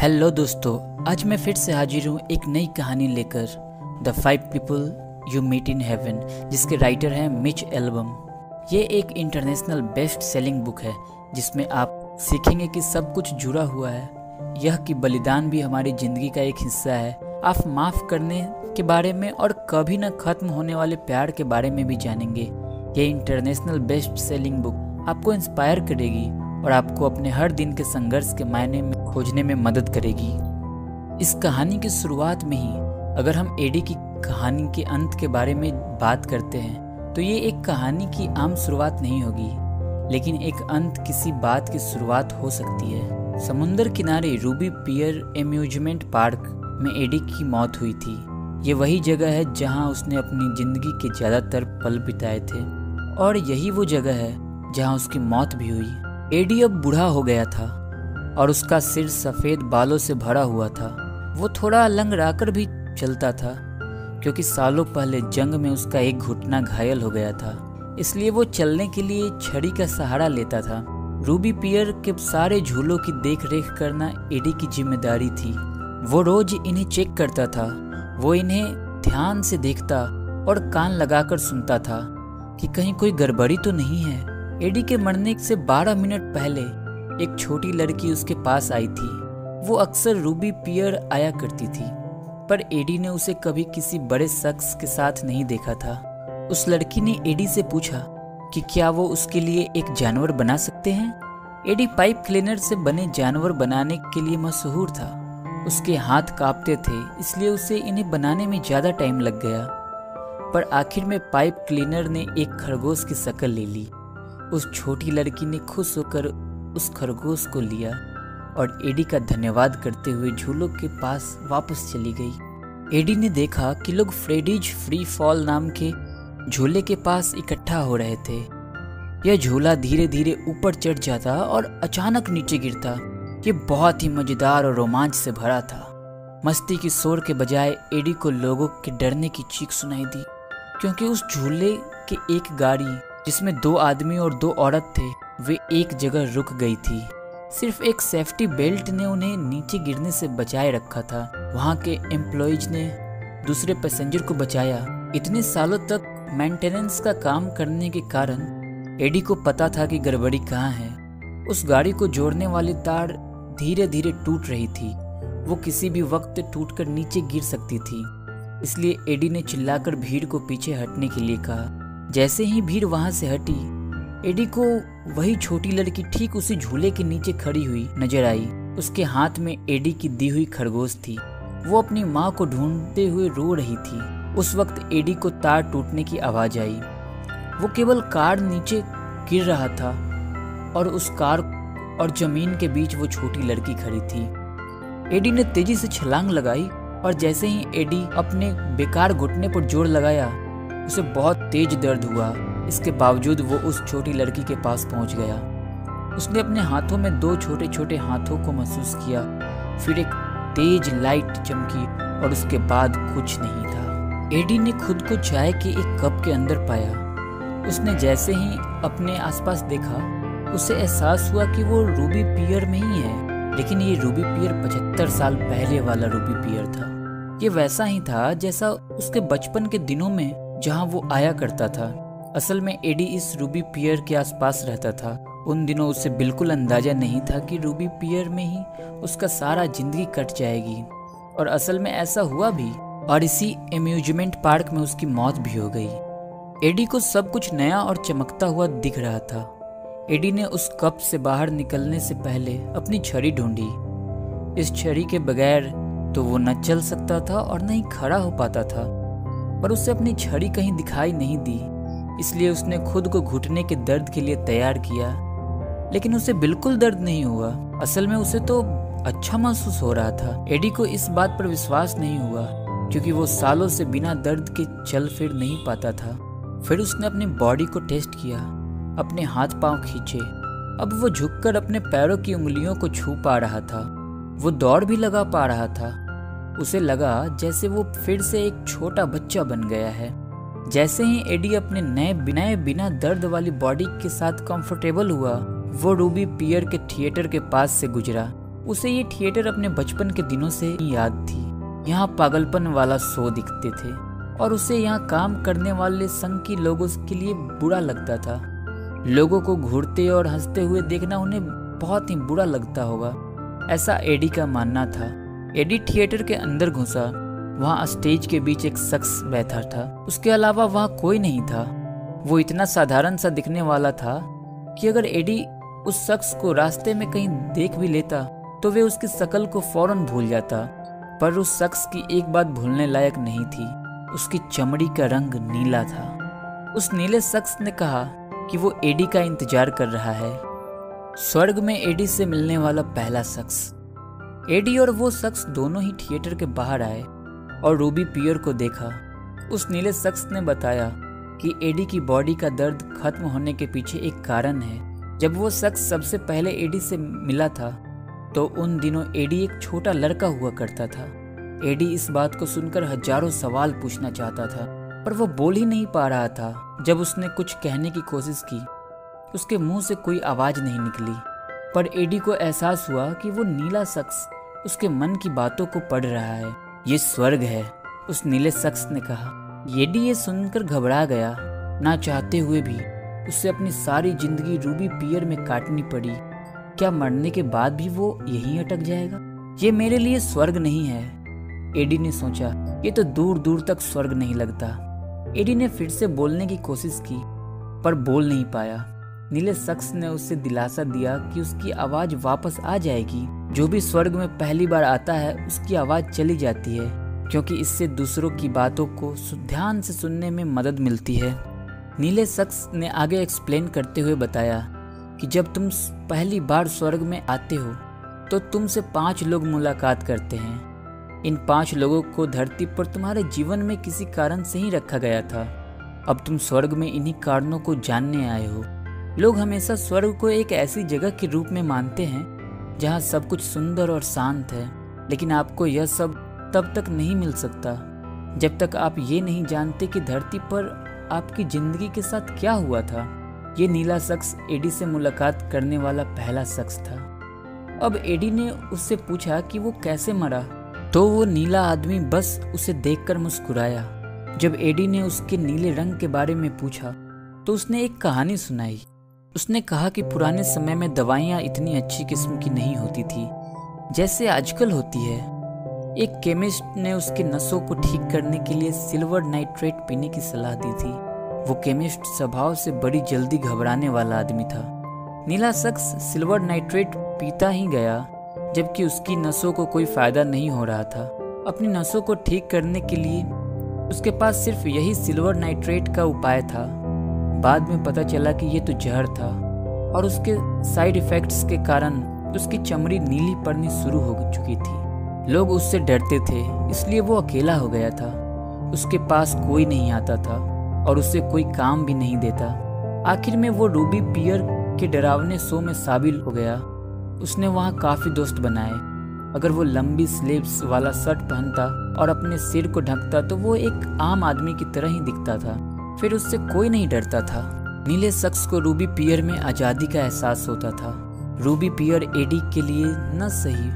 Hello दोस्तों, आज मैं फिर से हाजिर हूँ एक नई कहानी लेकर the five people you meet in heaven जिसके राइटर हैं मिच एल्बम ये एक इंटरनेशनल बेस्ट सेलिंग बुक है, जिसमें आप सीखेंगे कि सब कुछ जुड़ा हुआ है। यह कि बलिदान भी हमारी ज़िंदगी का एक हिस्सा है। आप माफ़ करने के बारे में और कभी न खत्म होने वाले प्यार के बारे में भी जानेंगे। ये इंटरनेशनल बेस्ट सेलिंग बुक आपको इंस्पायर करेगी और आपको अपने हर दिन के संघर्ष के मायने में खोजने में मदद करेगी। इस कहानी की शुरुआत में ही अगर हम एडी की कहानी के अंत के बारे में बात करते हैं तो ये एक कहानी की आम शुरुआत नहीं होगी, लेकिन एक अंत किसी बात की शुरुआत हो सकती है। समुंदर किनारे रूबी पियर एम्यूजमेंट पार्क में एडी की मौत हुई थी। ये वही जगह है जहाँ उसने अपनी ज़िंदगी के ज़्यादातर पल बिताए थे, और यही वो जगह है जहाँ उसकी मौत भी हुई। एडी अब बूढ़ा हो गया था। और उसका सिर सफ़ेद बालों से भरा हुआ था। वो थोड़ा लंग राकर भी चलता था, क्योंकि सालों पहले जंग में उसका एक घुटना घायल हो गया था। इसलिए वो चलने के लिए छड़ी का सहारा लेता था। रूबी पियर के सारे झूलों की देख रेख करना एडी की ज़िम्मेदारी थी। वो रोज इन्हें चेक करता था, वो इन्हें ध्यान से देखता और कान लगाकर सुनता था कि कहीं कोई गड़बड़ी तो नहीं है। एडी के मरने से 12 मिनट पहले एक छोटी लड़की उसके पास आई थी। वो अक्सर रूबी पियर आया करती थी, पर एडी ने उसे कभी किसी बड़े शख्स के साथ नहीं देखा था। उस लड़की ने एडी से पूछा कि क्या वो उसके लिए एक जानवर बना सकते हैं? एडी पाइप क्लीनर से बने जानवर बनाने के लिए मशहूर था। उसके हाथ कांपते थे, इसलिए उसे इन्हें बनाने में ज़्यादा टाइम लग गया। पर आखिर में पाइप क्लीनर ने एक खरगोश की शक्ल ले ली। उस छोटी लड़की ने खुश होकर उस खरगोश को लिया और एडी का धन्यवाद करते हुए झूलों के पास वापस चली गई। एडी ने देखा कि लोग फ्रेडीज फ्री फॉल नाम के झूले के पास इकट्ठा हो रहे थे। यह झूला धीरे धीरे ऊपर चढ़ जाता और अचानक नीचे गिरता। ये बहुत ही मज़ेदार और रोमांच से भरा था। मस्ती की शोर के बजाय एडी को लोगों के डरने की चीख सुनाई दी, क्योंकि उस झूले के एक गाड़ी, जिसमें दो आदमी और दो औरत थे वे एक जगह रुक गई थी। सिर्फ़ एक सेफ्टी बेल्ट ने उन्हें नीचे गिरने से बचाए रखा था। वहाँ के एम्प्लॉयज़ ने दूसरे पैसेंजर को बचाया। इतने सालों तक मेंटेनेंस का काम करने के कारण एडी को पता था कि गड़बड़ी कहाँ है। उस गाड़ी को जोड़ने वाली तार धीरे धीरे टूट रही थी। वो किसी भी वक्त टूटकर नीचे गिर सकती थी। इसलिए एडी ने चिल्लाकर भीड़ को पीछे हटने के लिए कहा। जैसे ही भीड़ वहाँ से हटी एडी को वही छोटी लड़की ठीक उसी झूले के नीचे खड़ी हुई नज़र आई। उसके हाथ में एडी की दी हुई खरगोश थी। वो अपनी माँ को ढूंढते हुए रो रही थी। उस वक्त एडी को तार टूटने की आवाज़ आई। वो केवल कार नीचे गिर रहा था और उस कार और ज़मीन के बीच वो छोटी लड़की खड़ी थी। एडी ने तेज़ी से छलांग लगाई और जैसे ही एडी अपने बेकार घुटने पर ज़ोर लगाया, उसे बहुत तेज दर्द हुआ। इसके बावजूद वो उस छोटी लड़की के पास पहुँच गया। उसने अपने हाथों में दो छोटे छोटे हाथों को महसूस किया। फिर एक तेज लाइट चमकी और उसके बाद कुछ नहीं था। एडी ने खुद को चाय के एक कप के अंदर पाया। उसने जैसे ही अपने आसपास देखा, उसे एहसास हुआ कि वो रूबी पियर में ही है। लेकिन ये रूबी पियर पचहत्तर साल पहले वाला रूबी पियर था। ये वैसा ही था जैसा उसके बचपन के दिनों में जहाँ वो आया करता था। असल में एडी इस रूबी पियर के आसपास रहता था। उन दिनों उसे बिल्कुल अंदाज़ा नहीं था कि रूबी पियर में ही उसका सारा ज़िंदगी कट जाएगी। और असल में ऐसा हुआ भी, और इसी एम्यूजमेंट पार्क में उसकी मौत भी हो गई। एडी को सब कुछ नया और चमकता हुआ दिख रहा था। एडी ने उस कप से बाहर निकलने से पहले अपनी छड़ी ढूंढी। इस छड़ी के बगैर तो वो न चल सकता था और न ही खड़ा हो पाता था। पर उसे अपनी छड़ी कहीं दिखाई नहीं दी। इसलिए उसने खुद को घुटने के दर्द के लिए तैयार किया, लेकिन उसे बिल्कुल दर्द नहीं हुआ। असल में उसे तो अच्छा महसूस हो रहा था। एडी को इस बात पर विश्वास नहीं हुआ, क्योंकि वो सालों से बिना दर्द के चल फिर नहीं पाता था। फिर उसने अपनी बॉडी को टेस्ट किया, अपने हाथ पाँव खींचे। अब वो झुककर अपने पैरों की उंगलियों को छू पा रहा था। वो दौड़ भी लगा पा रहा था। उसे लगा जैसे वो फिर से एक छोटा बच्चा बन गया है। जैसे ही एडी अपने नए बिनाए बिना दर्द वाली बॉडी के साथ कंफर्टेबल हुआ, वो रूबी पियर के थिएटर के पास से गुजरा। उसे ये थिएटर अपने बचपन के दिनों से याद थी। यहाँ पागलपन वाला शो दिखते थे और उसे यहाँ काम करने वाले संघ की लोगों के लिए बुरा लगता था। लोगों को घूरते और हँसते हुए देखना उन्हें बहुत ही बुरा लगता होगा। ऐसा एडी का मानना था। एडी थिएटर के अंदर घुसा। वहाँ स्टेज के बीच एक शख्स बैठा था। उसके अलावा वहाँ कोई नहीं था। वो इतना साधारण सा दिखने वाला था कि अगर एडी उस शख्स को रास्ते में कहीं देख भी लेता तो वे उसकी शकल को फ़ौरन भूल जाता। पर उस शख्स की एक बात भूलने लायक नहीं थी। उसकी चमड़ी का रंग नीला था। उस नीले शख्स ने कहा कि वो एडी का इंतज़ार कर रहा है। स्वर्ग में एडी से मिलने वाला पहला शख्स। एडी और वो शख्स दोनों ही थिएटर के बाहर आए। और रूबी पियर को देखा। उस नीले शख्स ने बताया कि एडी की बॉडी का दर्द खत्म होने के पीछे एक कारण है। जब वो शख्स सबसे पहले एडी से मिला था तो उन दिनों एडी एक छोटा लड़का हुआ करता था। एडी इस बात को सुनकर हज़ारों सवाल पूछना चाहता था, पर वो बोल ही नहीं पा रहा था। जब उसने कुछ कहने की कोशिश की, उसके मुँह से कोई आवाज़ नहीं निकली। पर एडी को एहसास हुआ कि वो नीला शख्स उसके मन की बातों को पढ़ रहा है। ये स्वर्ग है, उस नीले शख्स ने कहा। एडी ये सुनकर घबरा गया, ना चाहते हुए भी, उसे अपनी सारी ज़िंदगी रूबी पियर में काटनी पड़ी, क्या मरने के बाद भी वो यहीं अटक जाएगा? ये मेरे लिए स्वर्ग नहीं है, एडी ने सोचा। ये तो दूर दूर तक स्वर्ग नहीं लगता। एडी ने फिर से बोलने की कोशिश की, पर बोल नहीं पाया। नीले शख्स ने उसे दिलासा दिया कि उसकी आवाज़ वापस आ जाएगी। जो भी स्वर्ग में पहली बार आता है, उसकी आवाज़ चली जाती है, क्योंकि इससे दूसरों की बातों को ध्यान से सुनने में मदद मिलती है। नीले शख्स ने आगे एक्सप्लेन करते हुए बताया कि जब तुम पहली बार स्वर्ग में आते हो तो तुमसे पाँच लोग मुलाकात करते हैं। इन पाँच लोगों को धरती पर तुम्हारे जीवन में किसी कारण से ही रखा गया था। अब तुम स्वर्ग में इन्हीं कारणों को जानने आए हो। लोग हमेशा स्वर्ग को एक ऐसी जगह के रूप में मानते हैं जहाँ सब कुछ सुंदर और शांत है, लेकिन आपको यह सब तब तक नहीं मिल सकता, जब तक आप ये नहीं जानते कि धरती पर आपकी ज़िंदगी के साथ क्या हुआ था। ये नीला शख्स एडी से मुलाकात करने वाला पहला शख्स था। अब एडी ने उससे पूछा कि वो कैसे मरा तो वो नीला आदमी बस उसे देखकर मुस्कुराया। जब एडी ने उसके नीले रंग के बारे में पूछा तो उसने एक कहानी सुनाई। उसने कहा कि पुराने समय में दवाइयाँ इतनी अच्छी किस्म की नहीं होती थी, जैसे आजकल होती है। एक केमिस्ट ने उसके नसों को ठीक करने के लिए सिल्वर नाइट्रेट पीने की सलाह दी थी। वो केमिस्ट स्वभाव से बड़ी जल्दी घबराने वाला आदमी था। नीला शख्स सिल्वर नाइट्रेट पीता ही गया, जबकि उसकी नसों को कोई फ़ायदा नहीं हो रहा था। अपनी नसों को ठीक करने के लिए उसके पास सिर्फ़ यही सिल्वर नाइट्रेट का उपाय था। बाद में पता चला कि ये तो जहर था और उसके साइड इफेक्ट्स के कारण उसकी चमड़ी नीली पड़नी शुरू हो चुकी थी। लोग उससे डरते थे, इसलिए वो अकेला हो गया था। उसके पास कोई नहीं आता था और उसे कोई काम भी नहीं देता। आखिर में वो रूबी पियर के डरावने शो में शामिल हो गया। उसने वहाँ काफ़ी दोस्त बनाए। अगर वो लंबी स्लीव्स वाला शर्ट पहनता और अपने सिर को ढकता तो वो एक आम आदमी की तरह ही दिखता था। फिर उससे कोई नहीं डरता था। नीले शख्स को रूबी पियर में आज़ादी का एहसास होता था। रूबी पियर एडी के लिए न सही,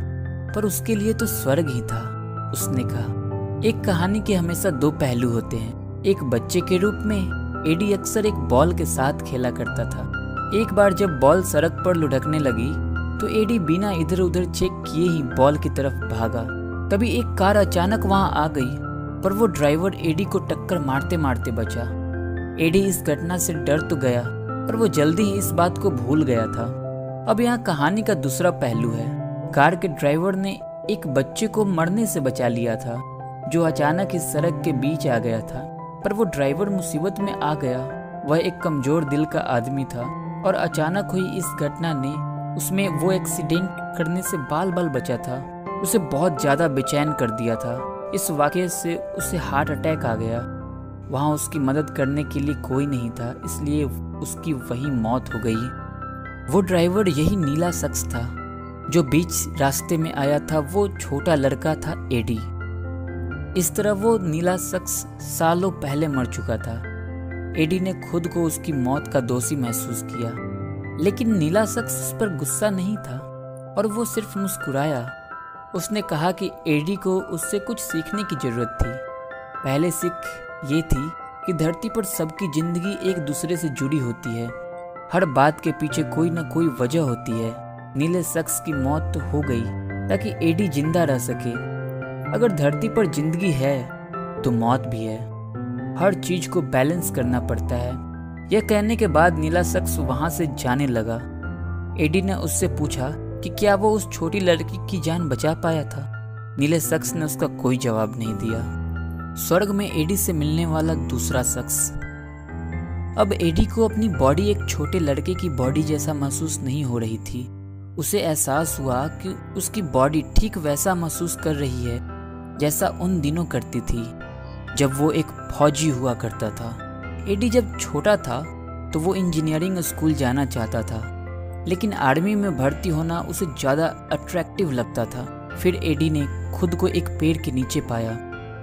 पर उसके लिए तो स्वर्ग ही था, उसने कहा। एक कहानी के हमेशा दो पहलू होते हैं। एक बच्चे के रूप में, एडी अक्सर एक बॉल के साथ खेला करता था। एक बार जब बॉल सड़क पर लुढ़कने लगी तो एडी बिना इधर उधर चेक किए ही बॉल की तरफ़ भागा। तभी एक कार अचानक वहाँ आ गई, पर वो ड्राइवर एडी को टक्कर मारते मारते बचा। एडी इस घटना से डर तो गया, पर वो जल्दी ही इस बात को भूल गया था। अब यहाँ कहानी का दूसरा पहलू है। कार के ड्राइवर ने एक बच्चे को मरने से बचा लिया था, जो अचानक इस सड़क के बीच आ गया था, पर वो ड्राइवर मुसीबत में आ गया। वह एक कमज़ोर दिल का आदमी था और अचानक हुई इस घटना ने उसमें वो एक्सीडेंट करने से बाल बाल बचा था। उसे बहुत ज़्यादा बेचैन कर दिया था। इस वाक्य से उसे हार्ट अटैक आ गया। वहाँ उसकी मदद करने के लिए कोई नहीं था, इसलिए उसकी वही मौत हो गई। वो ड्राइवर यही नीला शख्स था, जो बीच रास्ते में आया था, वो छोटा लड़का था, एडी। इस तरह वो नीला शख्स सालों पहले मर चुका था। एडी ने खुद को उसकी मौत का दोषी महसूस किया, लेकिन नीला शख्स उस पर गुस्सा नहीं था, और वो सिर्फ़ मुस्कुराया। उसने कहा कि एडी को उससे कुछ सीखने की ज़रूरत थी। पहले सीख ये थी कि धरती पर सबकी ज़िंदगी एक दूसरे से जुड़ी होती है। हर बात के पीछे कोई ना कोई वजह होती है। नीले शख्स की मौत तो हो गई, ताकि एडी ज़िंदा रह सके। अगर धरती पर ज़िंदगी है तो मौत भी है। हर चीज़ को बैलेंस करना पड़ता है। यह कहने के बाद नीला शख्स वहाँ से जाने लगा। एडी ने उससे पूछा कि क्या वो उस छोटी लड़की की जान बचा पाया था? नीले शख्स ने उसका कोई जवाब नहीं दिया। स्वर्ग में एडी से मिलने वाला दूसरा शख्स। अब एडी को अपनी बॉडी एक छोटे लड़के की बॉडी जैसा महसूस नहीं हो रही थी। उसे एहसास हुआ कि उसकी बॉडी ठीक वैसा महसूस कर रही है, जैसा उन दिनों करती थी, जब वो एक फौजी हुआ करता था। एडी जब छोटा था तो वो इंजीनियरिंग स्कूल जाना चाहता था, लेकिन आर्मी में भर्ती होना उसे ज़्यादा अट्रैक्टिव लगता था। फिर एडी ने खुद को एक पेड़ के नीचे पाया।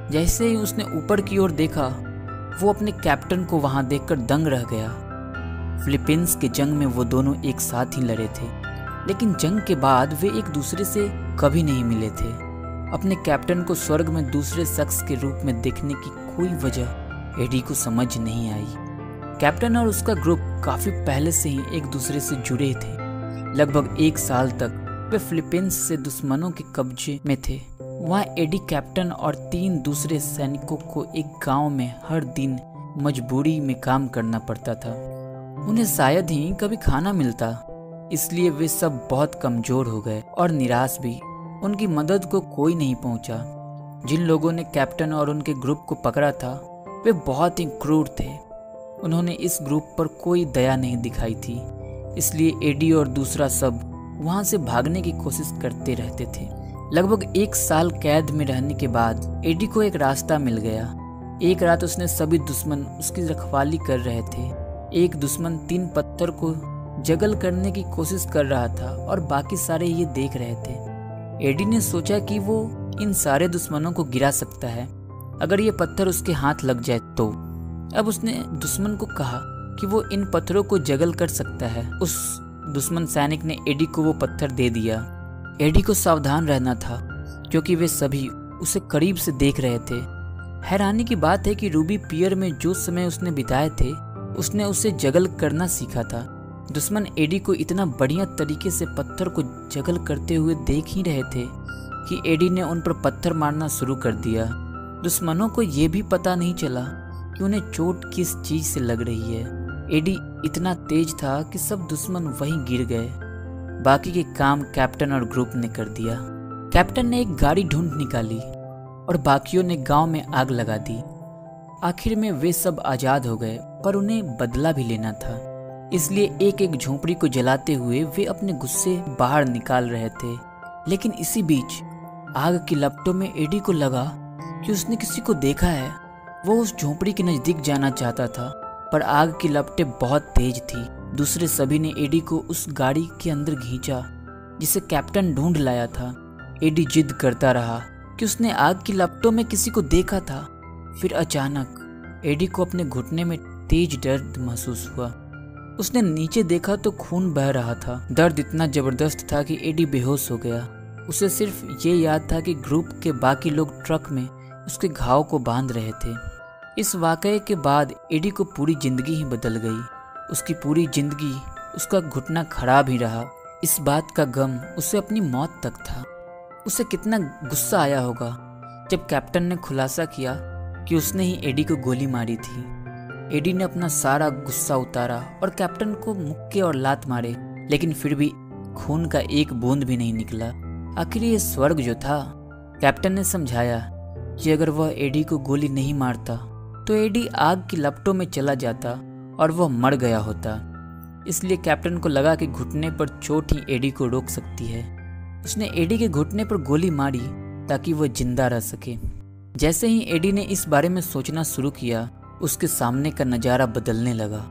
जैसे ही उसने ऊपर की ओर देखा, वो अपने कैप्टन को वहाँ देखकर दंग रह गया। फिलीपींस के जंग में वो दोनों एक साथ ही लड़े थे, लेकिन जंग के बाद वे एक दूसरे से कभी नहीं मिले थे। अपने कैप्टन को स्वर्ग में दूसरे शख्स के रूप में देखने की कोई वजह एडी को समझ नहीं आई। कैप्टन और उसका ग्रुप काफ़ी पहले से ही एक दूसरे से जुड़े थे। लगभग एक साल तक वे फिलीपींस से दुश्मनों के कब्जे में थे। वहाँ एडी कैप्टन और तीन दूसरे सैनिकों को एक गाँव में हर दिन मजबूरी में काम करना पड़ता था। उन्हें शायद ही कभी खाना मिलता। इसलिए वे सब बहुत कमज़ोर हो गए और निराश भी। उनकी मदद को कोई नहीं पहुँचा। जिन लोगों ने कैप्टन और उनके ग्रुप को पकड़ा था, वे बहुत ही क्रूर थे। उन्होंने इस ग्रुप पर कोई दया नहीं दिखाई थी। इसलिए एडी और दूसरा सब वहाँ से भागने की कोशिश करते रहते थे। लगभग एक साल कैद में रहने के बाद, एडी को एक रास्ता मिल गया। एक रात उसने सभी दुश्मन उसकी रखवाली कर रहे थे। एक दुश्मन तीन पत्थर को जगल करने की कोशिश कर रहा था और बाकी सारे ये देख रहे थे। एडी ने सोचा कि वो इन सारे दुश्मनों को गिरा सकता है। अगर ये पत्थर उसके हाथ लग जाए तो। अब उसने दुश्मन को कहा कि वो इन पत्थरों को जगल कर सकता है। उस दुश्मन सैनिक ने एडी को वो पत्थर दे दिया। एडी को सावधान रहना था, क्योंकि वे सभी उसे करीब से देख रहे थे। हैरानी की बात है कि रूबी पियर में जो समय उसने बिताए थे, उसने उसे जगल करना सीखा था। दुश्मन एडी को इतना बढ़िया तरीके से पत्थर को जगल करते हुए देख ही रहे थे कि एडी ने उन पर पत्थर मारना शुरू कर दिया। दुश्मनों को यह भी पता नहीं चला कि उन्हें चोट किस चीज़ से लग रही है। एडी इतना तेज था कि सब दुश्मन वहीं गिर गए। बाकी के काम कैप्टन और ग्रुप ने कर दिया। कैप्टन ने एक गाड़ी ढूंढ निकाली और बाकियों ने गाँव में आग लगा दी। आखिर में वे सब आज़ाद हो गए पर उन्हें बदला भी लेना था। इसलिए एक एक झोंपड़ी को जलाते हुए वे अपने गुस्से बाहर निकाल रहे थे। लेकिन इसी बीच आग की लपटों में एडी को लगा कि उसने किसी को देखा है। वो उस झोंपड़ी के नज़दीक जाना चाहता था, पर आग की लपटें बहुत तेज थी। दूसरे सभी ने एडी को उस गाड़ी के अंदर खींचा जिसे कैप्टन ढूंढ लाया था। एडी जिद करता रहा कि उसने आग की लपटों में किसी को देखा था। फिर अचानक एडी को अपने घुटने में तेज दर्द महसूस हुआ। उसने नीचे देखा तो खून बह रहा था। दर्द इतना ज़बरदस्त था कि एडी बेहोश हो गया। उसे सिर्फ़ ये याद था कि ग्रुप के बाकी लोग ट्रक में उसके घाव को बाँध रहे थे। इस वाक़े के बाद एडी को पूरी ज़िंदगी ही बदल गई। उसकी पूरी ज़िंदगी, उसका घुटना खराब ही रहा। इस बात का गम उसे अपनी मौत तक था। उसे कितना गुस्सा आया होगा, जब कैप्टन ने खुलासा किया कि उसने ही एडी को गोली मारी थी। एडी ने अपना सारा गुस्सा उतारा और कैप्टन को मुक्के और लात मारे, लेकिन फिर भी खून का एक बूंद भी नहीं निकला। आखिर ये स्वर्ग जो था, कैप्टन ने समझाया कि अगर वह एडी को गोली नहीं मारता तो एडी आग की लपटों में चला जाता। और वह मर गया होता। इसलिए कैप्टन को लगा कि घुटने पर चोट ही एडी को रोक सकती है। उसने एडी के घुटने पर गोली मारी ताकि वह ज़िंदा रह सके। जैसे ही एडी ने इस बारे में सोचना शुरू किया, उसके सामने का नज़ारा बदलने लगा।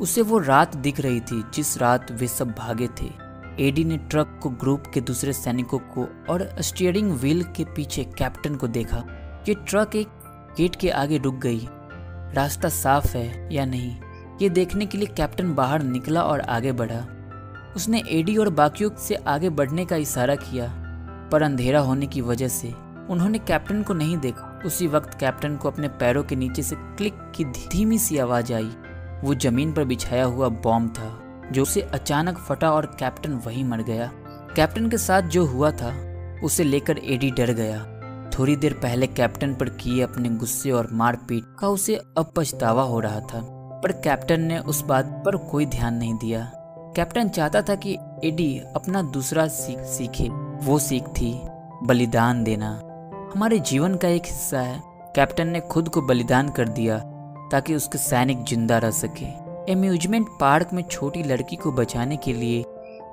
उसे वो रात दिख रही थी जिस रात वे सब भागे थे। एडी ने ट्रक को, ग्रुप के दूसरे सैनिकों को और स्टीयरिंग व्हील के पीछे कैप्टन को देखा। ये ट्रक एक गेट के आगे रुक गई। रास्ता साफ़ है या नहीं? ये देखने के लिए कैप्टन बाहर निकला और आगे बढ़ा। उसने एडी और बाकियों से आगे बढ़ने का इशारा किया, पर अंधेरा होने की वजह से। उन्होंने कैप्टन को नहीं देखा। उसी वक्त कैप्टन को अपने पैरों के नीचे से क्लिक की धीमी सी आवाज़ आई। वो ज़मीन पर बिछाया हुआ बॉम्ब था, जो उसे अचानक फटा और कैप्टन वहीं मर गया। कैप्टन के साथ जो हुआ था, उसे लेकर एडी डर गया। थोड़ी देर पहले कैप्टन पर किए अपने गुस्से और मारपीट का उसे अब पछतावा हो रहा था। पर कैप्टन ने उस बात पर कोई ध्यान नहीं दिया। कैप्टन चाहता था कि एडी अपना दूसरा सीख सीखे। वो सीख थी, बलिदान देना। हमारे जीवन का एक हिस्सा है। कैप्टन ने खुद को बलिदान कर दिया, ताकि उसके सैनिक ज़िंदा रह सके। एम्यूजमेंट पार्क में छोटी लड़की को बचाने के लिए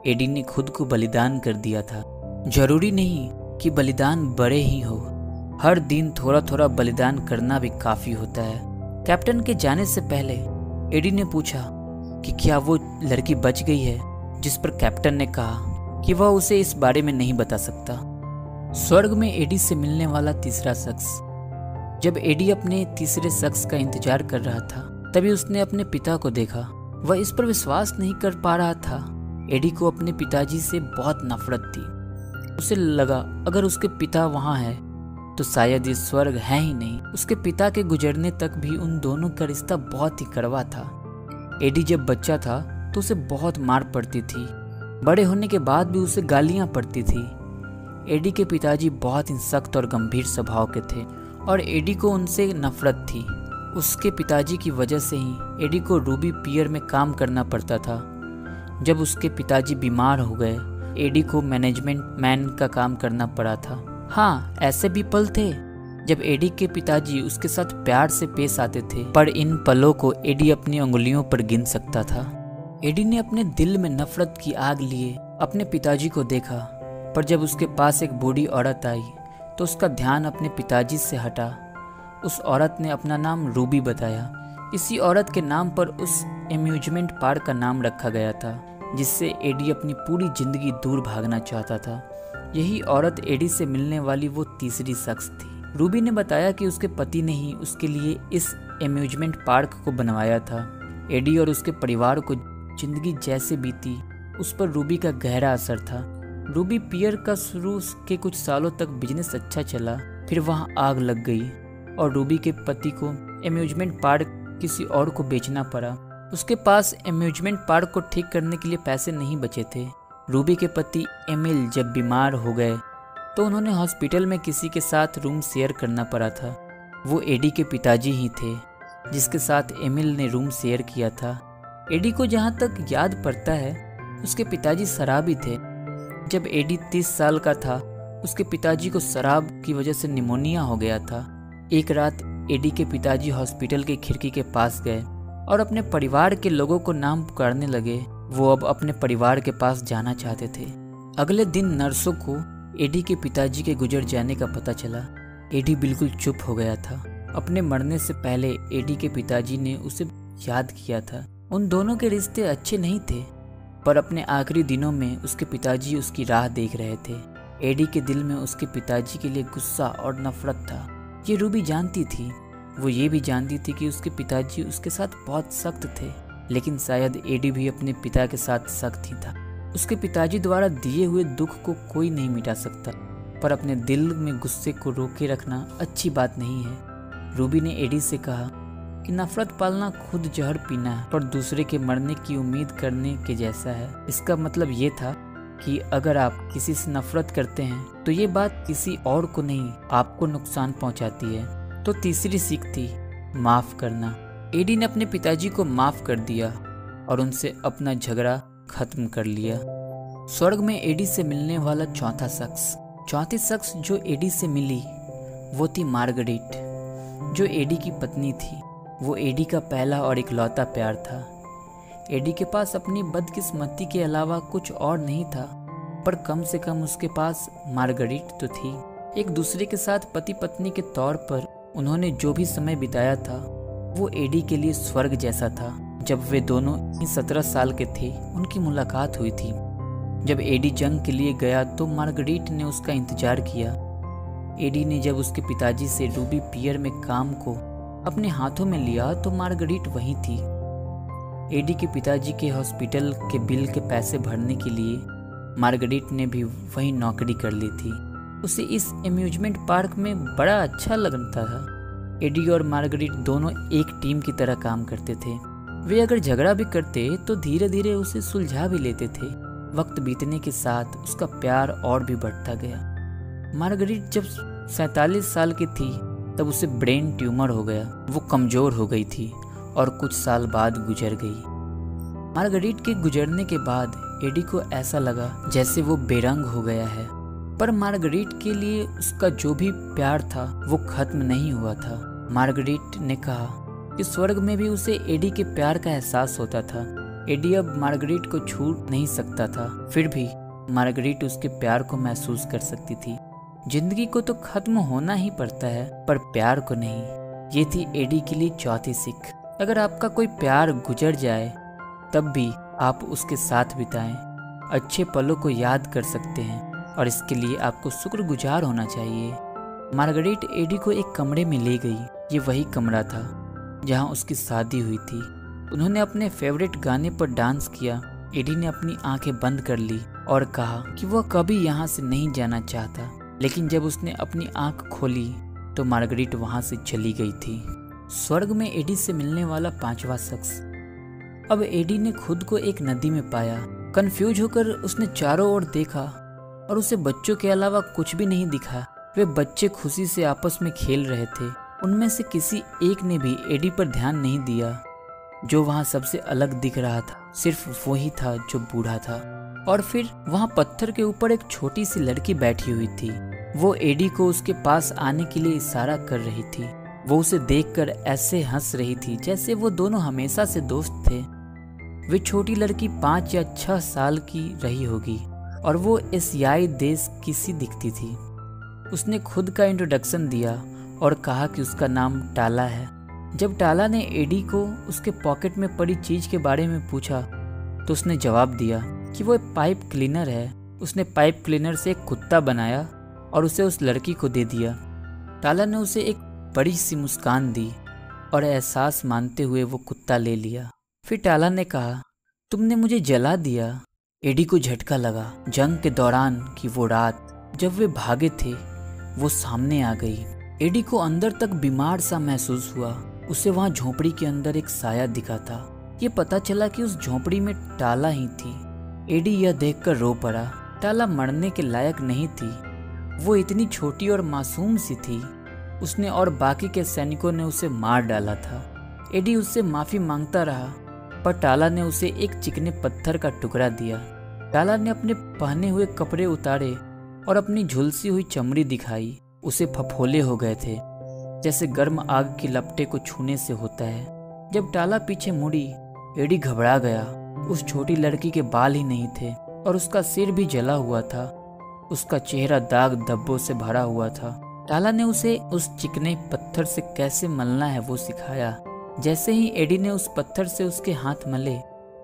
एडी ने खुद को बलिदान कर दिया था। ज़रूरी नहीं कि बलिदान बड़े ही हो। हर दिन थोड़ा थोड़ा बलिदान करना भी काफ़ी होता है। कैप्टन के जाने से पहले एडी ने पूछा कि क्या वो लड़की बच गई है, जिस पर कैप्टन ने कहा कि वह उसे इस बारे में नहीं बता सकता। स्वर्ग में एडी से मिलने वाला तीसरा शख्स। जब एडी अपने तीसरे शख्स का इंतज़ार कर रहा था, तभी उसने अपने पिता को देखा। वह इस पर विश्वास नहीं कर पा रहा था। एडी को अपने पिताजी से बहुत नफरत थी। उसे लगा, अगर उसके पिता वहाँ है तो शायद ये स्वर्ग है ही नहीं। उसके पिता के गुजरने तक भी उन दोनों का रिश्ता बहुत ही कड़वा था। एडी जब बच्चा था तो उसे बहुत मार पड़ती थी। बड़े होने के बाद भी उसे गालियाँ पड़ती थी। एडी के पिताजी बहुत ही सख्त और गंभीर स्वभाव के थे और एडी को उनसे नफरत थी। उसके पिताजी की वजह से ही एडी को रूबी पियर में काम करना पड़ता था। जब उसके पिताजी बीमार हो गए, एडी को मैनेजमेंट मैन का काम करना पड़ा था। हाँ ऐसे भी पल थे, जब एडी के पिताजी उसके साथ प्यार से पेश आते थे, पर इन पलों को एडी अपनी उंगलियों पर गिन सकता था। एडी ने अपने दिल में नफरत की आग लिए, अपने पिताजी को देखा, पर जब उसके पास एक बूढ़ी औरत आई तो उसका ध्यान अपने पिताजी से हटा। उस औरत ने अपना नाम रूबी बताया। इसी औरत के नाम पर उस एम्यूजमेंट पार्क का नाम रखा गया था, जिससे एडी अपनी पूरी ज़िंदगी दूर भागना चाहता था। यही औरत एडी से मिलने वाली वो तीसरी शख्स थी। रूबी ने बताया कि उसके पति ने ही उसके लिए इस एम्यूजमेंट पार्क को बनवाया था। एडी और उसके परिवार को ज़िंदगी जैसे बीती, उस पर रूबी का गहरा असर था। रूबी पियर का शुरू के कुछ सालों तक बिज़नेस अच्छा चला, फिर वहाँ आग लग गई और रूबी के पति को एम्यूजमेंट पार्क किसी और को बेचना पड़ा। उसके पास एम्यूजमेंट पार्क को ठीक करने के लिए पैसे नहीं बचे थे। रूबी के पति एमिल जब बीमार हो गए तो उन्होंने हॉस्पिटल में किसी के साथ रूम शेयर करना पड़ा था। वो एडी के पिताजी ही थे, जिसके साथ एमिल ने रूम शेयर किया था। एडी को जहाँ तक याद पड़ता है, उसके पिताजी शराबी थे। जब एडी तीस साल का था, उसके पिताजी को शराब की वजह से निमोनिया हो गया था। एक रात एडी के पिताजी हॉस्पिटल के खिड़की के पास गए और अपने परिवार के लोगों को नाम पुकारने लगे। वो अब अपने परिवार के पास जाना चाहते थे। अगले दिन नर्सों को एडी के पिताजी के गुजर जाने का पता चला। एडी बिल्कुल चुप हो गया था। अपने मरने से पहले एडी के पिताजी ने उसे याद किया था। उन दोनों के रिश्ते अच्छे नहीं थे, पर अपने आखिरी दिनों में उसके पिताजी उसकी राह देख रहे थे। एडी के दिल में उसके पिताजी के लिए गुस्सा और नफरत था। ये रूबी जानती थी। वो ये भी जानती थी कि उसके पिताजी उसके साथ बहुत सख्त थे। लेकिन शायद एडी भी अपने पिता के साथ सख्त ही था। उसके पिताजी द्वारा दिए हुए दुख को कोई नहीं मिटा सकता, पर अपने दिल में गुस्से को रोके रखना अच्छी बात नहीं है। रूबी ने एडी से कहा, कि नफरत पालना खुद जहर पीना है पर दूसरे के मरने की उम्मीद करने के जैसा है। इसका मतलब ये था कि अगर आप किसी से नफरत करते हैं तो ये बात किसी और को नहीं, आपको नुकसान पहुंचाती है। तो तीसरी सीख थी, माफ़ करना। एडी ने अपने पिताजी को माफ़ कर दिया और उनसे अपना झगड़ा खत्म कर लिया। स्वर्ग में एडी से मिलने वाला चौथा शख्स, चौथी शख्स जो एडी से मिली, वो थी मार्गरेट। जो एडी की पत्नी थी, वो एडी का पहला और इकलौता प्यार था। एडी के पास अपनी बदकिस्मती के अलावा कुछ और नहीं था, पर कम से कम उसके पास मार्गरीट तो थी। एक दूसरे के साथ पति पत्नी के तौर पर उन्होंने जो भी समय बिताया था वो एडी के लिए स्वर्ग जैसा था। जब वे दोनों ही सत्रह साल के थे, उनकी मुलाकात हुई थी। जब एडी जंग के लिए गया तो मार्गरीट ने उसका इंतज़ार किया। एडी ने जब उसके पिताजी से रूबी पियर में काम को अपने हाथों में लिया तो मार्गरीट वही थी। एडी के पिताजी के हॉस्पिटल के बिल के पैसे भरने के लिए मार्गरीट ने भी वही नौकरी कर ली थी। उसे इस एम्यूजमेंट पार्क में बड़ा अच्छा लगता था। एडी और मार्गरीट दोनों एक टीम की तरह काम करते थे। वे अगर झगड़ा भी करते तो धीरे धीरे उसे सुलझा भी लेते थे। वक्त बीतने के साथ उसका प्यार और भी बढ़ता गया। मार्गरीट जब सैतालीस साल की थी, तब उसे ब्रेन ट्यूमर हो गया। वो कमज़ोर हो गई थी और कुछ साल बाद गुजर गई। मार्गरीट के गुजरने के बाद एडी को ऐसा लगा जैसे वो बेरंग हो गया है। पर मार्गरीट के लिए उसका जो भी प्यार था, वो खत्म नहीं हुआ था। मार्गरीट ने कहा कि स्वर्ग में भी उसे एडी के प्यार का एहसास होता था। एडी अब मार्गरीट को छू नहीं सकता था। फिर भी मार्गरीट उसके प्यार को महसूस कर सकती थी। ज़िंदगी को तो खत्म होना ही पड़ता है, पर प्यार को नहीं। ये थी एडी के लिए चौथी सीख। अगर आपका कोई प्यार गुजर जाए, तब भी आप उसके साथ बिताएँ। अच्छे पलों को याद कर सकते हैं और इसके लिए आपको शुक्रगुजार होना चाहिए। मार्गरेट एडी को एक कमरे में ले गई। ये वही कमरा था, जहाँ उसकी शादी हुई थी। उन्होंने अपने फेवरेट गाने पर डांस किया। एडी ने अपनी आँखें बंद कर ली और कहा कि वह कभी यहाँ से नहीं जाना चाहता। लेकिन जब उसने अपनी आँख खोली तो मार्गरीट वहाँ से चली गई थी। स्वर्ग में एडी से मिलने वाला पांचवा शख्स। अब एडी ने खुद को एक नदी में पाया। कंफ्यूज होकर उसने चारों ओर देखा और उसे बच्चों के अलावा कुछ भी नहीं दिखा। वे बच्चे खुशी से आपस में खेल रहे थे। उनमें से किसी एक ने भी एडी पर ध्यान नहीं दिया, जो वहाँ सबसे अलग दिख रहा था। सिर्फ़ वही था जो बूढ़ा था। और फिर वहाँ पत्थर के ऊपर एक छोटी सी लड़की बैठी हुई थी। वो एडी को उसके पास आने के लिए इशारा कर रही थी। वो उसे देखकर ऐसे हंस रही थी जैसे वो दोनों हमेशा से दोस्त थे। वे छोटी लड़की पाँच या छह साल की रही होगी, और वो एशियाई देश की सी दिखती थी। उसने खुद का इंट्रोडक्शन दिया और कहा कि उसका नाम टाला है। जब टाला ने एडी को उसके पॉकेट में पड़ी चीज़ के बारे में पूछा तो उसने जवाब दिया कि वो पाइप क्लीनर है। उसने पाइप क्लीनर से एक कुत्ता बनाया और उसे उस लड़की को दे दिया। टाला ने उसे एक बड़ी सी मुस्कान दी और एहसास मानते हुए वो कुत्ता ले लिया। फिर टाला ने कहा, तुमने मुझे जला दिया। एडी को झटका लगा जंग के दौरान की वो रात जब वे भागे थे वो सामने आ गई। एडी को अंदर तक बीमार सा महसूस हुआ। उसे वहाँ झोपड़ी के अंदर एक साया दिखा था। ये पता चला कि उस झोपड़ी में टाला ही थी। एडी यह देखकर रो पड़ा। टाला मरने के लायक नहीं थी। वो इतनी छोटी और मासूम सी थी। उसने और बाकी के सैनिकों ने उसे मार डाला था। एडी उससे माफ़ी माँगता रहा, पर टाला ने उसे एक चिकने पत्थर का टुकड़ा दिया। टाला ने अपने पहने हुए कपड़े उतारे और अपनी झुलसी हुई चमड़ी दिखाई। उसे फफोले हो गए थे, जैसे गर्म आग की लपटे को छूने से होता है। जब टाला पीछे मुड़ी, एडी घबरा गया। उस छोटी लड़की के बाल ही नहीं थे और उसका सिर भी जला हुआ था। उसका चेहरा दाग धब्बों से भरा हुआ था। टाला ने उसे उस चिकने पत्थर से कैसे मलना है वो सिखाया। जैसे ही एडी ने उस पत्थर से उसके हाथ मले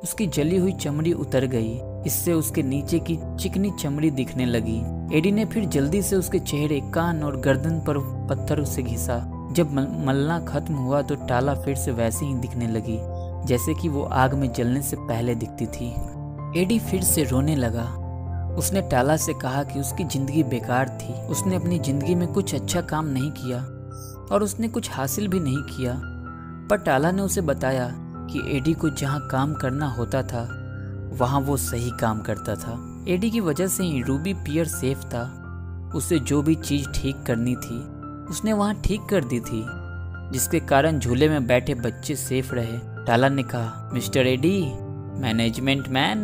उसकी जली हुई चमड़ी उतर गई। इससे उसके नीचे की चिकनी चमड़ी दिखने लगी। एडी ने फिर जल्दी से उसके चेहरे, कान और गर्दन पर पत्थर से घिसा। जब मलना खत्म हुआ तो टाला फिर से वैसे ही दिखने लगी, जैसे कि वो आग में जलने से पहले दिखती थी। एडी फिर से रोने लगा। उसने टाला से कहा कि उसकी ज़िंदगी बेकार थी। उसने अपनी ज़िंदगी में कुछ अच्छा काम नहीं किया और उसने कुछ हासिल भी नहीं किया। पर टाला ने उसे बताया कि एडी को जहाँ काम करना होता था, वहाँ वो सही काम करता था। एडी की वजह से ही रूबी पियर सेफ़ था। उसे जो भी चीज़ ठीक करनी थी, उसने वहाँ ठीक कर दी थी, जिसके कारण झूले में बैठे बच्चे सेफ़ रहे। टाला ने कहा, mister Eddie, management man,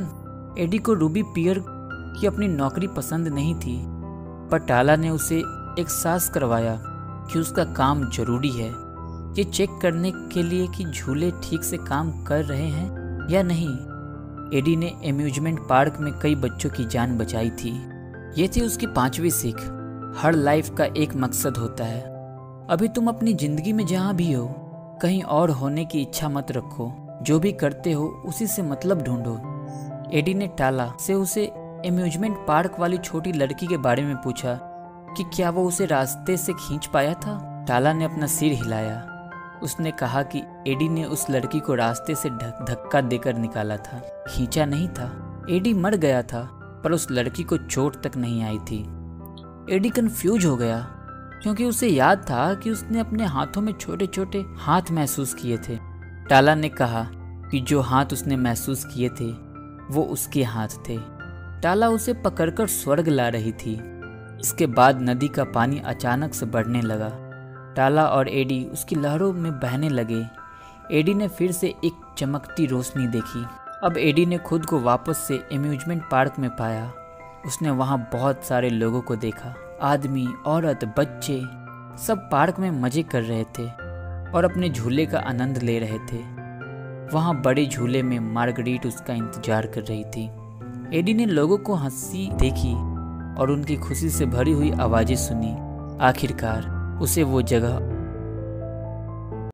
Eddie को रूबी पियर की अपनी नौकरी पसंद नहीं थी, पर टाला ने उसे एक सास करवाया कि उसका काम ज़रूरी है। ये चेक करने के लिए कि झूले ठीक से काम कर रहे हैं या नहीं। एडी ने एम्यूजमेंट पार्क में कई बच्चों की जान बचाई थी। ये थी उसकी पांचवी सीख। हर लाइफ का एक मकसद होता है। अभी तुम अपनी ज़िंदगी में जहाँ भी हो, कहीं और होने की इच्छा मत रखो। जो भी करते हो, उसी से मतलब ढूंढो। एडी ने टाला से उसे एम्यूजमेंट पार्क वाली छोटी लड़की के बारे में पूछा कि क्या वो उसे रास्ते से खींच पाया था? टाला ने अपना सिर हिलाया। उसने कहा कि एडी ने उस लड़की को रास्ते से धक्का देकर निकाला था। खींचा नहीं था। एडी मर गया था, पर उस लड़की को चोट तक नहीं आई थी। एडी कंफ्यूज हो गया, क्योंकि उसे याद था कि उसने अपने हाथों में छोटे छोटे हाथ महसूस किए थे। टाला ने कहा कि जो हाथ उसने महसूस किए थे, वो उसके हाथ थे। टाला उसे पकड़कर स्वर्ग ला रही थी। इसके बाद नदी का पानी अचानक से बढ़ने लगा। टाला और एडी उसकी लहरों में बहने लगे। एडी ने फिर से एक चमकती रोशनी देखी। अब एडी ने खुद को वापस से एम्यूजमेंट पार्क में पाया। उसने वहाँ बहुत सारे लोगों को देखा। आदमी, औरत, बच्चे, सब पार्क में मज़े कर रहे थे और अपने झूले का आनंद ले रहे थे। वहाँ बड़े झूले में मार्गरीट उसका इंतज़ार कर रही थी। एडी ने लोगों को हँसी देखी और उनकी खुशी से भरी हुई आवाज़ें सुनी। आखिरकार उसे वो जगह